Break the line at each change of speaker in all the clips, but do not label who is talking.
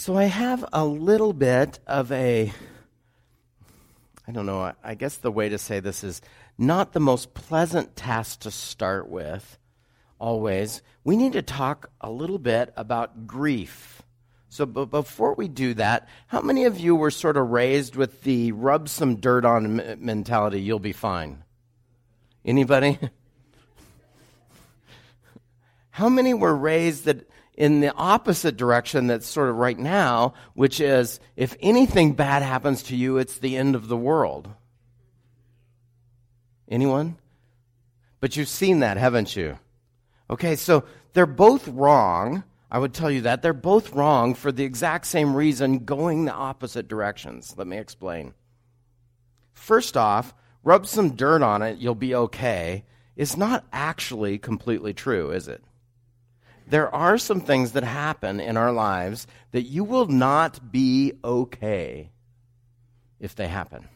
So I have a little bit of a, I don't know, I guess the way to say this is not the most pleasant task to start with, always. We need to talk a little bit about grief. So, but before we do that, how many of you were sort of raised with the rub some dirt on mentality, you'll be fine? Anybody? How many were raised that in the opposite direction that's sort of right now, which is if anything bad happens to you, it's the end of the world? Anyone? But you've seen that, haven't you? Okay, so they're both wrong. I would tell you that. They're both wrong for the exact same reason, going the opposite directions. Let me explain. First off, rub some dirt on it, you'll be okay, is not actually completely true, is it? There are some things that happen in our lives that you will not be okay if they happen.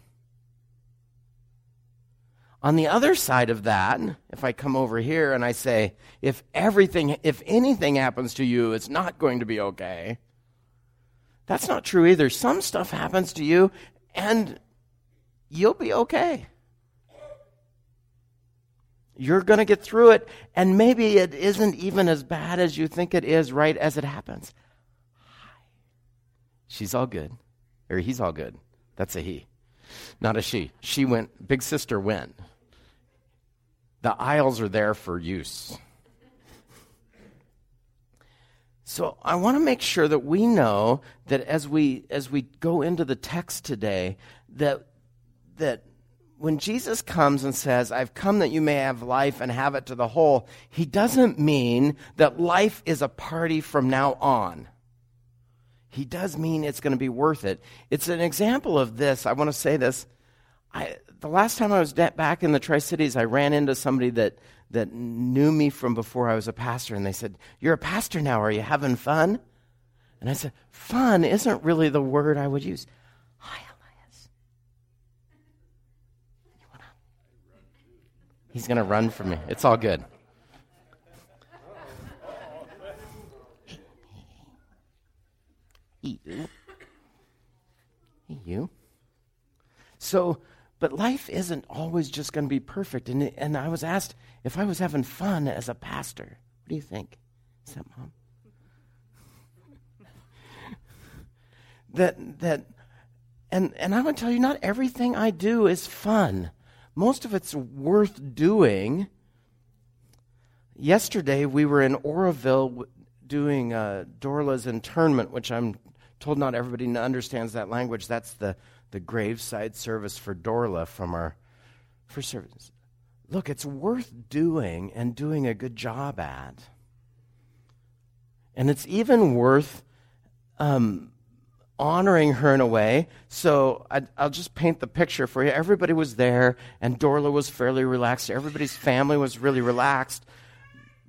On the other side of that, if I come over here and I say, if everything, if anything happens to you, it's not going to be okay. That's not true either. Some stuff happens to you and you'll be okay. You're going to get through it, and maybe it isn't even as bad as you think it is right as it happens. She's all good, or he's all good. That's a he, not a she. She went, big sister went. The aisles are there for use. So I want to make sure that we know that as we as we go into the text today that that when Jesus comes and says, I've come that you may have life and have it to the whole, he doesn't mean that life is a party from now on. He does mean it's going to be worth it. It's an example of this. I want to say this. I, the last time I was back in the Tri Cities, I ran into somebody that, that knew me from before I was a pastor, and they said, You're a pastor now. Are you having fun? And I said, Fun isn't really the word I would use. He's going to run from me. It's all good. You. Hey, you. So, but life isn't always just going to be perfect. And, and I was asked if I was having fun as a pastor. What do you think? Is that mom? that, that, and, and going to tell you, not everything I do is fun most of it's worth doing. Yesterday, we were in Oroville doing uh, Dorla's internment, which I'm told not everybody understands that language. That's the, the graveside service for Dorla from our first service. Look, it's worth doing and doing a good job at. And it's even worth um, honoring her in a way. So I, will just paint the picture for you. Everybody was there, and Dorla was fairly relaxed. Everybody's family was really relaxed.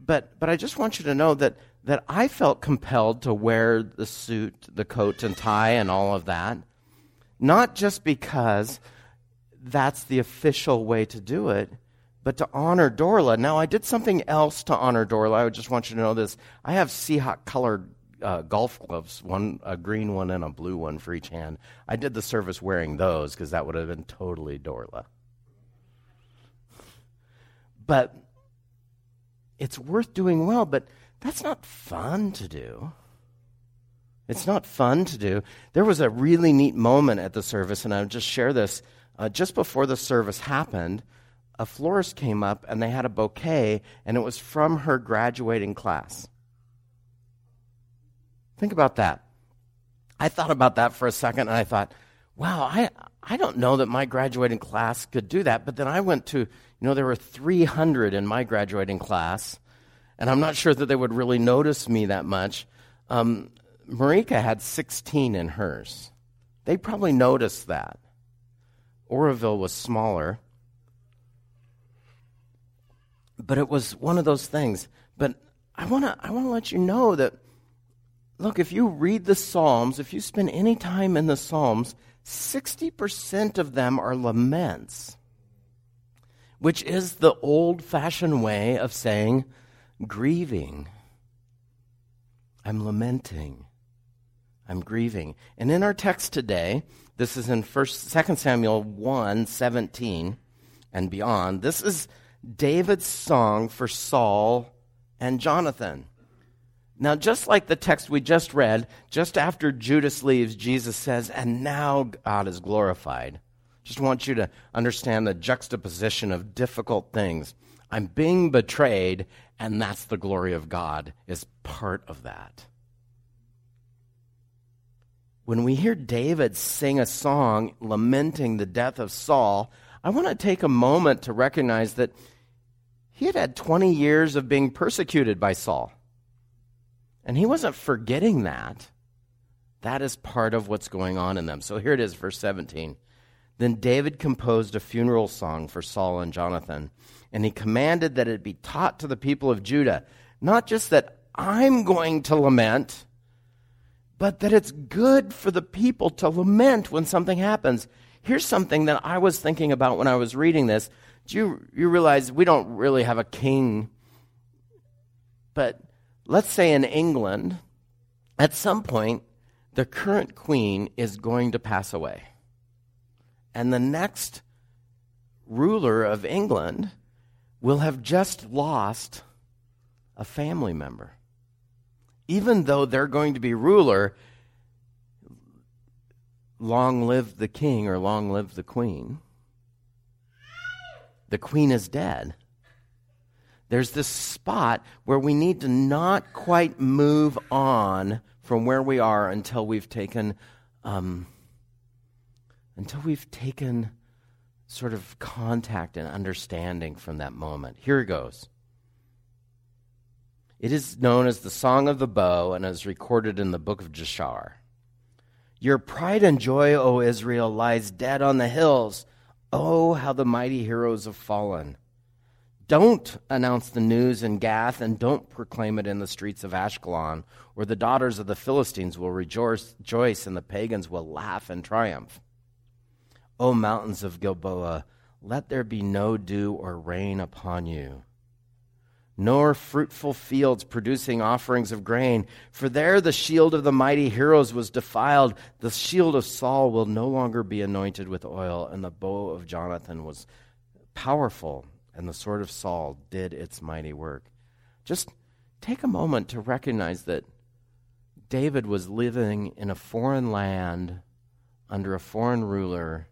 But, but I just want you to know that, that I felt compelled to wear the suit, the coat and tie, and all of that. Not just because that's the official way to do it, but to honor Dorla. Now, I did something else to honor Dorla. I just want you to know this. I have Seahawk colored uh, golf gloves, one a green one and a blue one for each hand. I did the service wearing those because that would have been totally Dorla. But it's worth doing well, but that's not fun to do. It's not fun to do. There was a really neat moment at the service, and I'll just share this. Uh, just before the service happened, a florist came up and they had a bouquet, and it was from her graduating class. Think about that. I thought about that for a second and I thought, wow, I, I don't know that my graduating class could do that. But then I went to, you know, there were 300 in my graduating class, and I'm not sure that they would really notice me that much. Um, Marika had 16 in hers. They probably noticed that. Oroville was smaller. But it was one of those things. But I want to I want to let you know that Look, if you read the Psalms, if you spend any time in the Psalms, 60% of them are laments, which is the old fashioned way of saying grieving. I'm lamenting. I'm grieving. And in our text today, this is in First, Second Samuel 1 17 and beyond. This is David's song for Saul and Jonathan. Now, just like the text we just read, just after Judas leaves, Jesus says, And now God is glorified. Just want you to understand the juxtaposition of difficult things. I'm being betrayed, and that's the glory of God, is part of that. When we hear David sing a song lamenting the death of Saul, I want to take a moment to recognize that he had had 20 years of being persecuted by Saul. And he wasn't forgetting that. That is part of what's going on in them. So here it is, verse 17. Then David composed a funeral song for Saul and Jonathan, and he commanded that it be taught to the people of Judah, not just that I'm going to lament, but that it's good for the people to lament when something happens. Here's something that I was thinking about when I was reading this. Do you, you realize we don't really have a king? But let's say in England, at some point, the current queen is going to pass away. And the next ruler of England will have just lost a family member even though they're going to be ruler, long live the king or long live the queen. The queen is dead. There's this spot where we need to not quite move on from where we are until we've taken, um, until we've taken sort of contact and understanding from that moment. Here it goes. It is known as the Song of the Bow and is recorded in the book of Jashar. Your pride and joy, O Israel, lies dead on the hills. Oh, how the mighty heroes have fallen. Don't announce the news in Gath and don't proclaim it in the streets of Ashkelon, where the daughters of the Philistines will rejoice and the pagans will laugh and triumph. O mountains of Gilboa, let there be no dew or rain upon you nor fruitful fields producing offerings of grain. For there the shield of the mighty heroes was defiled. The shield of Saul will no longer be anointed with oil, and the bow of Jonathan was powerful, and the sword of Saul did its mighty work. Just take a moment to recognize that David was living in a foreign land under a foreign ruler,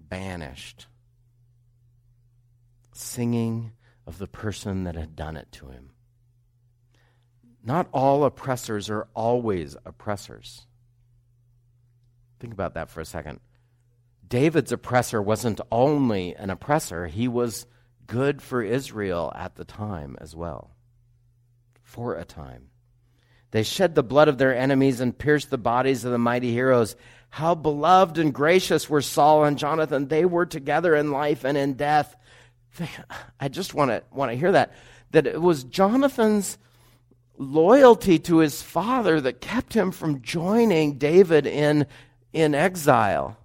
banished, singing of the person that had done it to him. Not all oppressors are always oppressors. Think about that for a second. David's oppressor wasn't only an oppressor, he was good for Israel at the time as well. For a time. They shed the blood of their enemies and pierced the bodies of the mighty heroes. How beloved and gracious were Saul and Jonathan. They were together in life and in death. I just want to want to hear that that it was Jonathan's loyalty to his father that kept him from joining David in in exile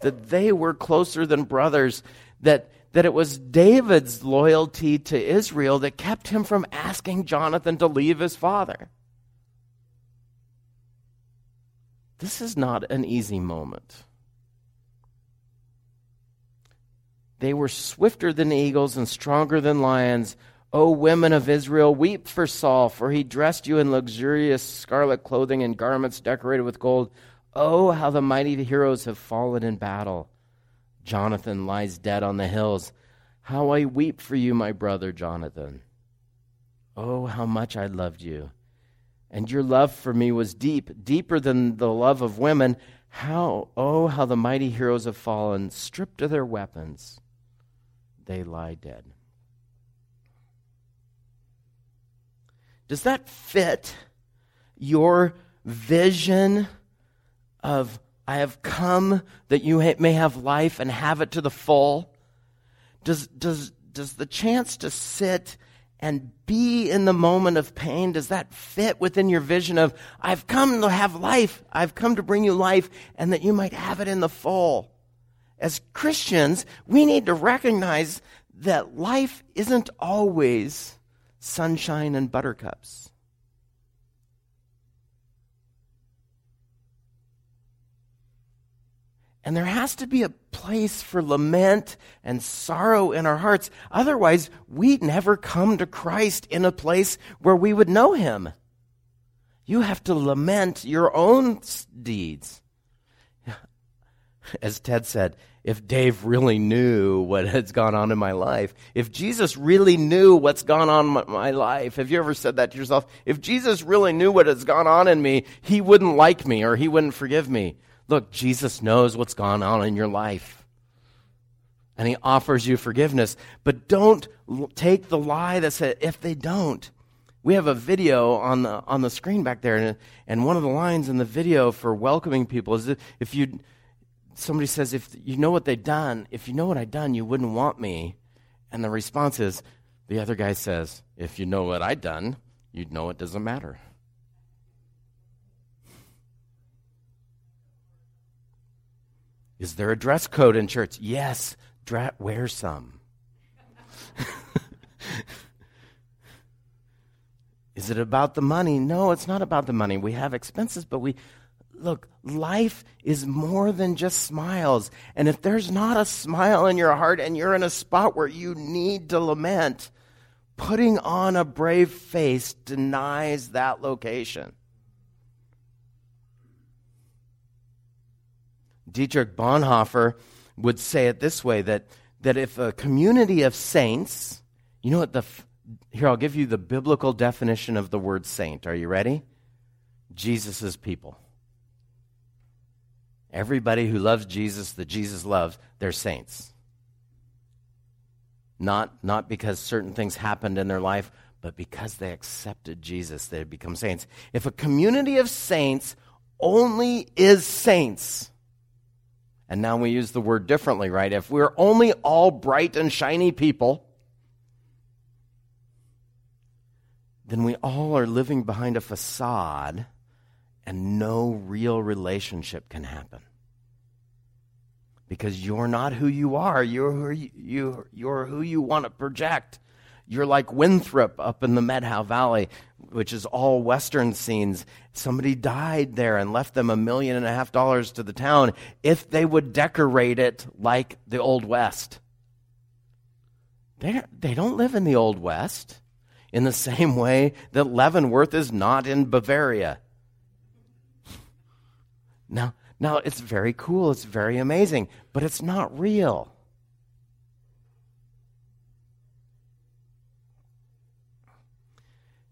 that they were closer than brothers that that it was David's loyalty to Israel that kept him from asking Jonathan to leave his father this is not an easy moment They were swifter than eagles and stronger than lions. O women of Israel, weep for Saul, for he dressed you in luxurious scarlet clothing and garments decorated with gold. Oh, how the mighty heroes have fallen in battle. Jonathan lies dead on the hills. How I weep for you, my brother Jonathan. Oh, how much I loved you. And your love for me was deep, deeper than the love of women. How, oh, how the mighty heroes have fallen, stripped of their weapons they lie dead. Does that fit your vision of I have come that you may have life and have it to the full? Does, does, does the chance to sit and be in the moment of pain, does that fit within your vision of I've come to have life, I've come to bring you life, and that you might have it in the full? as Christians, we need to recognize that life isn't always sunshine and buttercups. And there has to be a place for lament and sorrow in our hearts. Otherwise, we'd never come to Christ in a place where we would know him. You have to lament your own deeds. As Ted said, if Dave really knew what has gone on in my life, if Jesus really knew what's gone on in my life, have you ever said that to yourself? If Jesus really knew what has gone on in me, he wouldn't like me or he wouldn't forgive me. Look, Jesus knows what's gone on in your life. And he offers you forgiveness. But don't take the lie that said, if they don't. We have a video on the, on the screen back there, and, and one of the lines in the video for welcoming people is if you, somebody says, if you know what they've done, if you know what I've done, you wouldn't want me. And the response is, the other guy says, if you know what I've done, you'd know it doesn't matter. Is there a dress code in church? Yes, dra- wear some. Is it about the money? No, it's not about the money. We have expenses, but we look, life is more than just smiles. And if there's not a smile in your heart and you're in a spot where you need to lament, putting on a brave face denies that location. Dietrich Bonhoeffer would say it this way that, that if a community of saints, you know what the, here I'll give you the biblical definition of the word saint. Are you ready? Jesus' people. Everybody who loves Jesus, that Jesus loves, they're saints. Not, not because certain things happened in their life, but because they accepted Jesus, they become saints. If a community of saints only is saints, and now we use the word differently, right? If we're only all bright and shiny people, then we all are living behind a facade and no real relationship can happen. Because you're not who you are. You're who you, you, you're who you want to project. You're like Winthrop up in the Methow Valley, which is all Western scenes. Somebody died there and left them a million and a half dollars to the town if they would decorate it like the Old West. They, they don't live in the Old West in the same way that Leavenworth is not in Bavaria. Now, now it's very cool, it's very amazing, but it's not real.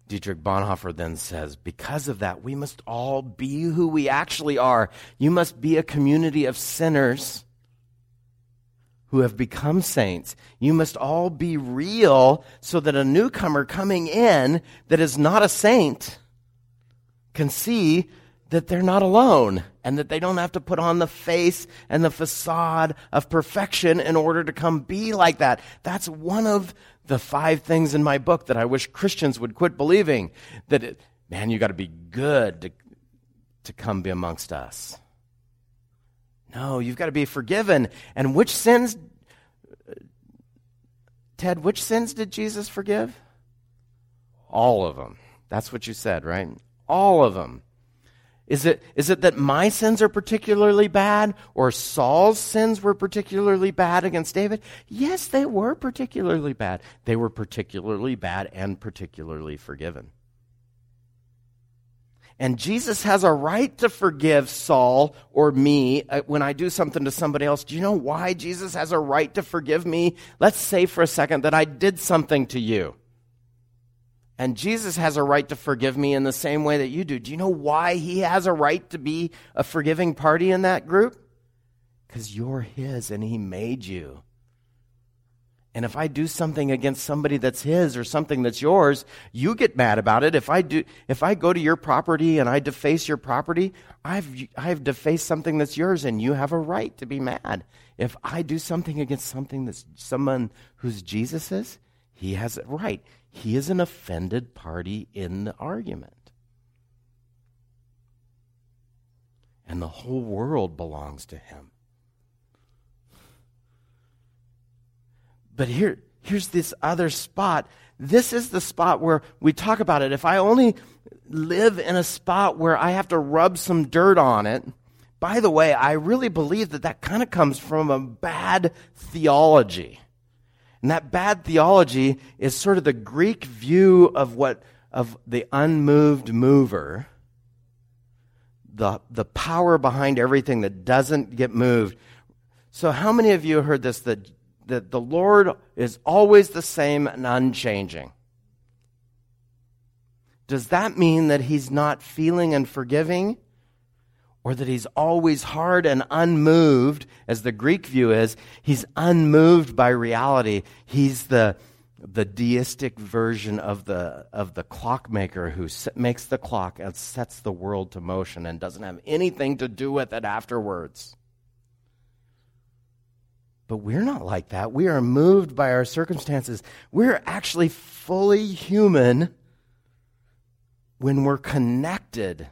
Dietrich Bonhoeffer then says, because of that, we must all be who we actually are. You must be a community of sinners who have become saints. You must all be real so that a newcomer coming in that is not a saint can see that they're not alone and that they don't have to put on the face and the facade of perfection in order to come be like that. That's one of the five things in my book that I wish Christians would quit believing that, it, man, you got to be good to, to come be amongst us. No, you've got to be forgiven. And which sins, uh, Ted, which sins did Jesus forgive? All of them. That's what you said, right? All of them. Is it, is it that my sins are particularly bad or Saul's sins were particularly bad against David? Yes, they were particularly bad. They were particularly bad and particularly forgiven. And Jesus has a right to forgive Saul or me uh, when I do something to somebody else. Do you know why Jesus has a right to forgive me? Let's say for a second that I did something to you. And Jesus has a right to forgive me in the same way that you do. Do you know why he has a right to be a forgiving party in that group? Because you're his and he made you. And if I do something against somebody that's his or something that's yours, you get mad about it. If I do, if I go to your property and I deface your property, I've, I've defaced something that's yours and you have a right to be mad. If I do something against something that's someone who's Jesus's, he has a right. He is an offended party in the argument. And the whole world belongs to him. But here, here's this other spot. This is the spot where we talk about it. If I only live in a spot where I have to rub some dirt on it by the way, I really believe that that kind of comes from a bad theology. And that bad theology is sort of the Greek view of what of the unmoved mover, the, the power behind everything that doesn't get moved. So how many of you heard this that, that the Lord is always the same and unchanging? Does that mean that he's not feeling and forgiving? Or that he's always hard and unmoved, as the Greek view is? He's unmoved by reality. He's the, the deistic version of the, of the clockmaker who makes the clock and sets the world to motion and doesn't have anything to do with it afterwards. But we're not like that. We are moved by our circumstances. We're actually fully human when we're connected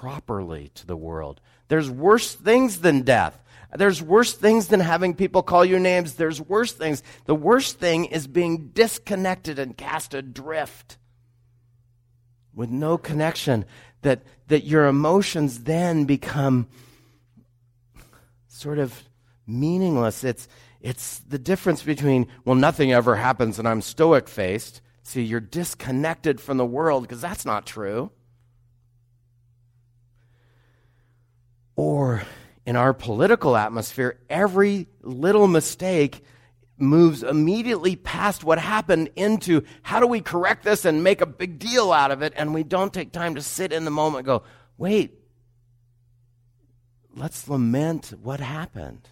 properly to the world. There's worse things than death. There's worse things than having people call you names. There's worse things. The worst thing is being disconnected and cast adrift with no connection. That, that your emotions then become sort of meaningless. It's, it's the difference between, well, nothing ever happens and I'm stoic faced, See, you're disconnected from the world because that's not true. Or in our political atmosphere, every little mistake moves immediately past what happened into how do we correct this and make a big deal out of it, and we don't take time to sit in the moment go, wait, let's lament what happened.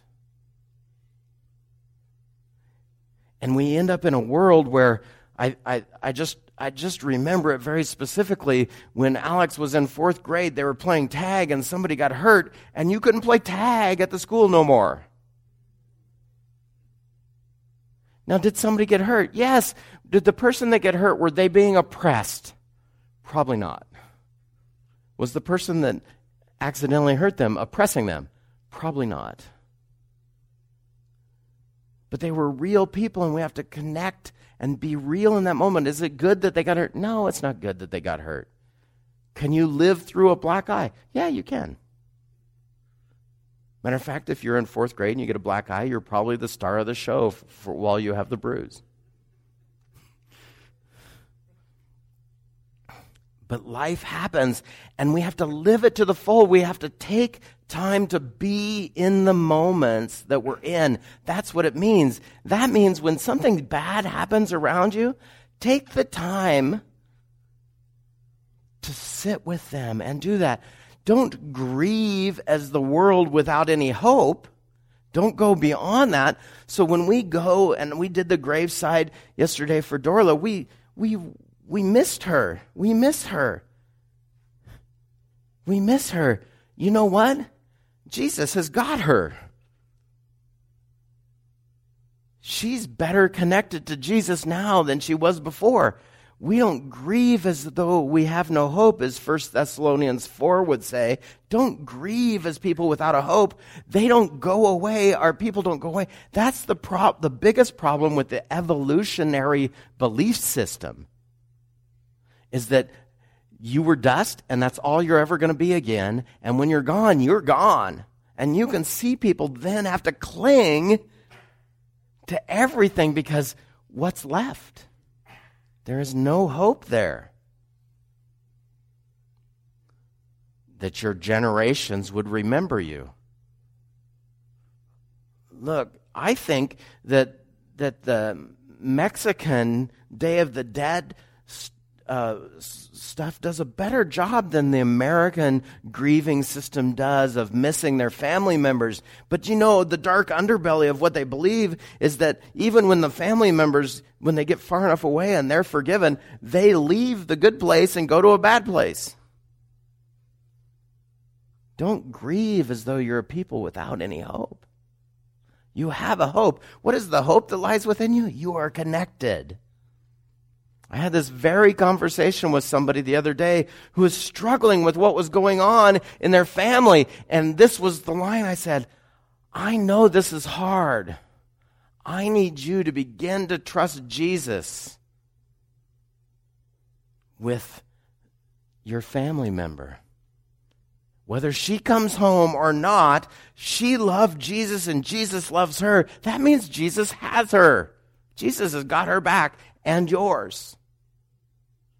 And we end up in a world where I, I, I just I just remember it very specifically when Alex was in fourth grade. They were playing tag and somebody got hurt, and you couldn't play tag at the school no more. Now, did somebody get hurt? Yes. Did the person that get hurt, were they being oppressed? Probably not. Was the person that accidentally hurt them oppressing them? Probably not. But they were real people, and we have to connect and be real in that moment. Is it good that they got hurt? No, it's not good that they got hurt. Can you live through a black eye? Yeah, you can. Matter of fact, if you're in fourth grade and you get a black eye, you're probably the star of the show for, for while you have the bruise. But life happens, and we have to live it to the full. We have to take time to be in the moments that we're in. That's what it means. That means when something bad happens around you, take the time to sit with them and do that. Don't grieve as the world without any hope. Don't go beyond that. So when we go and we did the graveside yesterday for Dorla, we, we, we missed her. We miss her. We miss her. You know what? Jesus has got her. She's better connected to Jesus now than she was before. We don't grieve as though we have no hope, as 1 Thessalonians 4 would say. Don't grieve as people without a hope. They don't go away. Our people don't go away. That's the, pro- the biggest problem with the evolutionary belief system is that you were dust and that's all you're ever going to be again. And when you're gone, you're gone. And you can see people then have to cling to everything because what's left? There is no hope there. That your generations would remember you. Look, I think that that the Mexican Day of the Dead uh, stuff does a better job than the American grieving system does of missing their family members. But you know, the dark underbelly of what they believe is that even when the family members, when they get far enough away and they're forgiven, they leave the good place and go to a bad place. Don't grieve as though you're a people without any hope. You have a hope. What is the hope that lies within you? You are connected. I had this very conversation with somebody the other day who was struggling with what was going on in their family. And this was the line I said, I know this is hard. I need you to begin to trust Jesus with your family member. Whether she comes home or not, she loved Jesus and Jesus loves her. That means Jesus has her. Jesus has got her back and yours.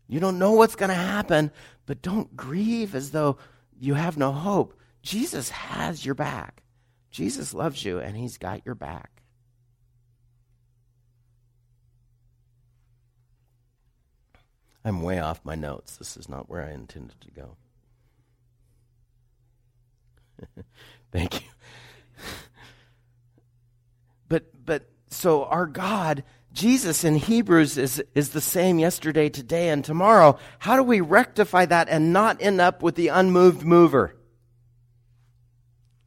You don't know what's going to happen, but don't grieve as though you have no hope. Jesus has your back. Jesus loves you and he's got your back. I'm way off my notes. This is not where I intended to go. Thank you. but but so our God, Jesus in Hebrews is is the same yesterday, today and tomorrow. How do we rectify that and not end up with the unmoved mover?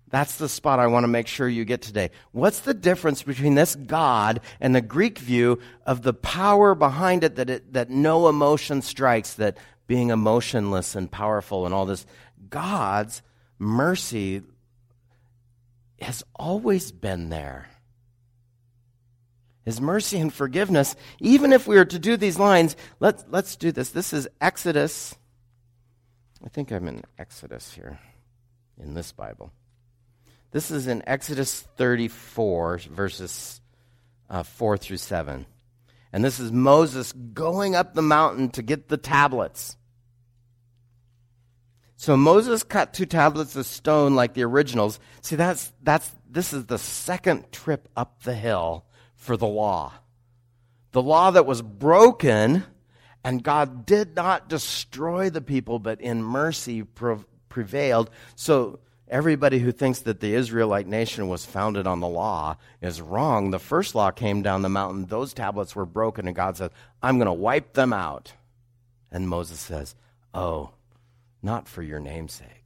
That's the spot I want to make sure you get today. What's the difference between this God and the Greek view of the power behind it that, it, that no emotion strikes, that being emotionless and powerful and all this? God's mercy has always been there. His mercy and forgiveness, even if we were to do these lines, let's, let's do this. This is Exodus. I think I'm in Exodus here in this Bible. This is in Exodus 34, verses uh, 4 through 7. And this is Moses going up the mountain to get the tablets. So Moses cut two tablets of stone like the originals. See, that's, that's, this is the second trip up the hill for the law. The law that was broken, and God did not destroy the people, but in mercy prevailed. So everybody who thinks that the Israelite nation was founded on the law is wrong. The first law came down the mountain, those tablets were broken, and God said, I'm going to wipe them out. And Moses says, Oh, not for your namesake.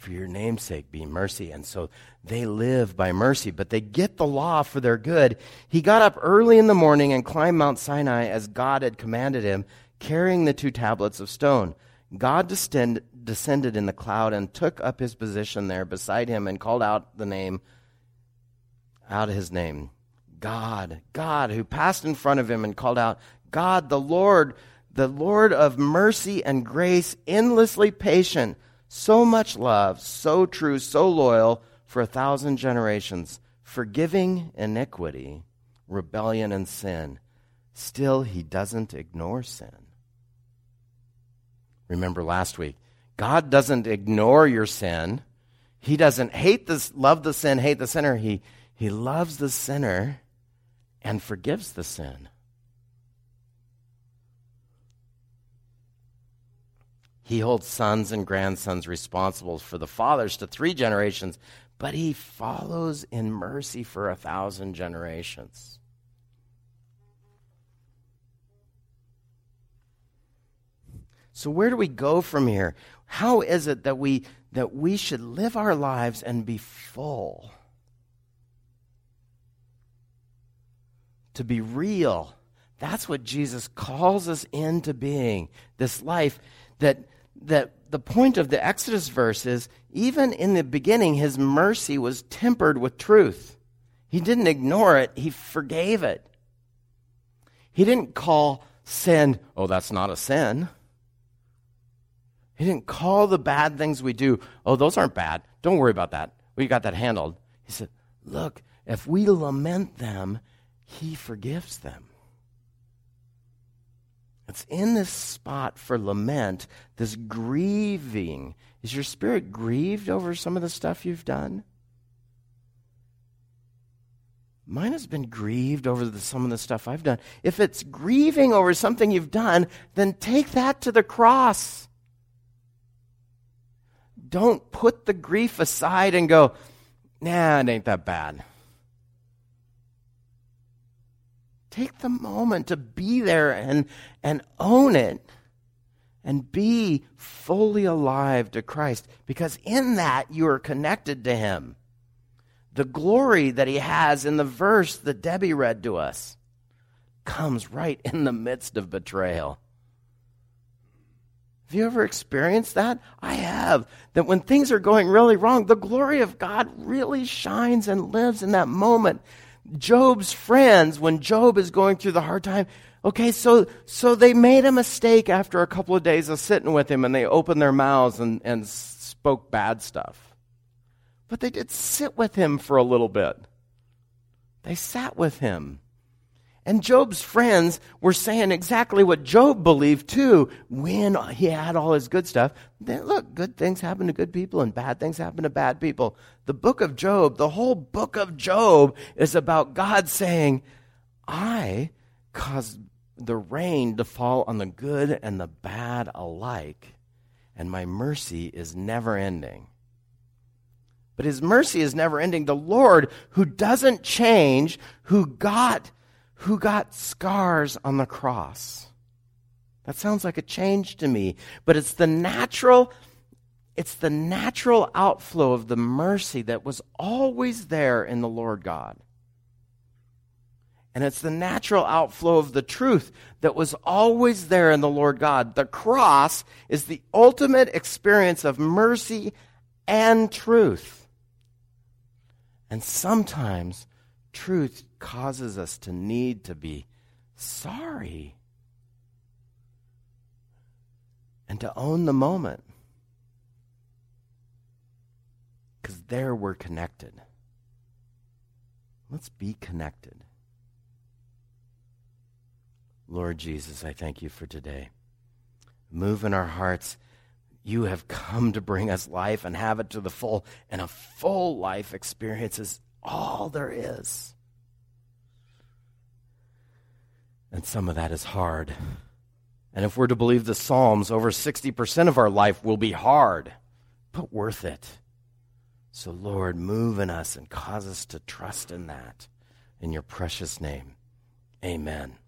For your namesake be mercy. And so they live by mercy, but they get the law for their good. He got up early in the morning and climbed Mount Sinai as God had commanded him, carrying the two tablets of stone. God descend, descended in the cloud and took up his position there beside him and called out the name, out his name. God, God, who passed in front of him and called out, God, the Lord, the Lord of mercy and grace, endlessly patient, so much love, so true, so loyal for a thousand generations, forgiving iniquity, rebellion, and sin. Still, he doesn't ignore sin. Remember last week, God doesn't ignore your sin. He doesn't hate this, love the sin, hate the sinner. He, he loves the sinner and forgives the sin. He holds sons and grandsons responsible for the fathers to three generations, but he follows in mercy for a thousand generations. So where do we go from here? How is it that we that we should live our lives and be full? To be real. That's what Jesus calls us into being. This life that that the point of the Exodus verse is even in the beginning, his mercy was tempered with truth. He didn't ignore it, he forgave it. He didn't call sin, oh, that's not a sin. He didn't call the bad things we do, oh, those aren't bad. Don't worry about that. We got that handled. He said, look, if we lament them, he forgives them. It's in this spot for lament, this grieving. Is your spirit grieved over some of the stuff you've done? Mine has been grieved over the, some of the stuff I've done. If it's grieving over something you've done, then take that to the cross. Don't put the grief aside and go, nah, it ain't that bad. Take the moment to be there and, and own it and be fully alive to Christ because in that you are connected to Him. The glory that He has in the verse that Debbie read to us comes right in the midst of betrayal. Have you ever experienced that? I have. That when things are going really wrong, the glory of God really shines and lives in that moment. Job's friends, when Job is going through the hard time, Okay, so, so they made a mistake after a couple of days of sitting with him and they opened their mouths and, and spoke bad stuff. But they did sit with him for a little bit. They sat with him. And Job's friends were saying exactly what Job believed too when he had all his good stuff. Then look, good things happen to good people and bad things happen to bad people. The book of Job, the whole book of Job is about God saying, I caused the rain to fall on the good and the bad alike, and my mercy is never ending. But his mercy is never ending. The Lord, who doesn't change, who got who got scars on the cross. That sounds like a change to me, but it's the natural it's the natural outflow of the mercy that was always there in the Lord God. And it's the natural outflow of the truth that was always there in the Lord God. The cross is the ultimate experience of mercy and truth. And sometimes truth causes us to need to be sorry and to own the moment. Because there we're connected. Let's be connected. Lord Jesus, I thank you for today. Move in our hearts. You have come to bring us life and have it to the full, and a full life experience is all there is. And some of that is hard. And if we're to believe the Psalms, over 60% of our life will be hard, but worth it. So, Lord, move in us and cause us to trust in that. In your precious name, amen.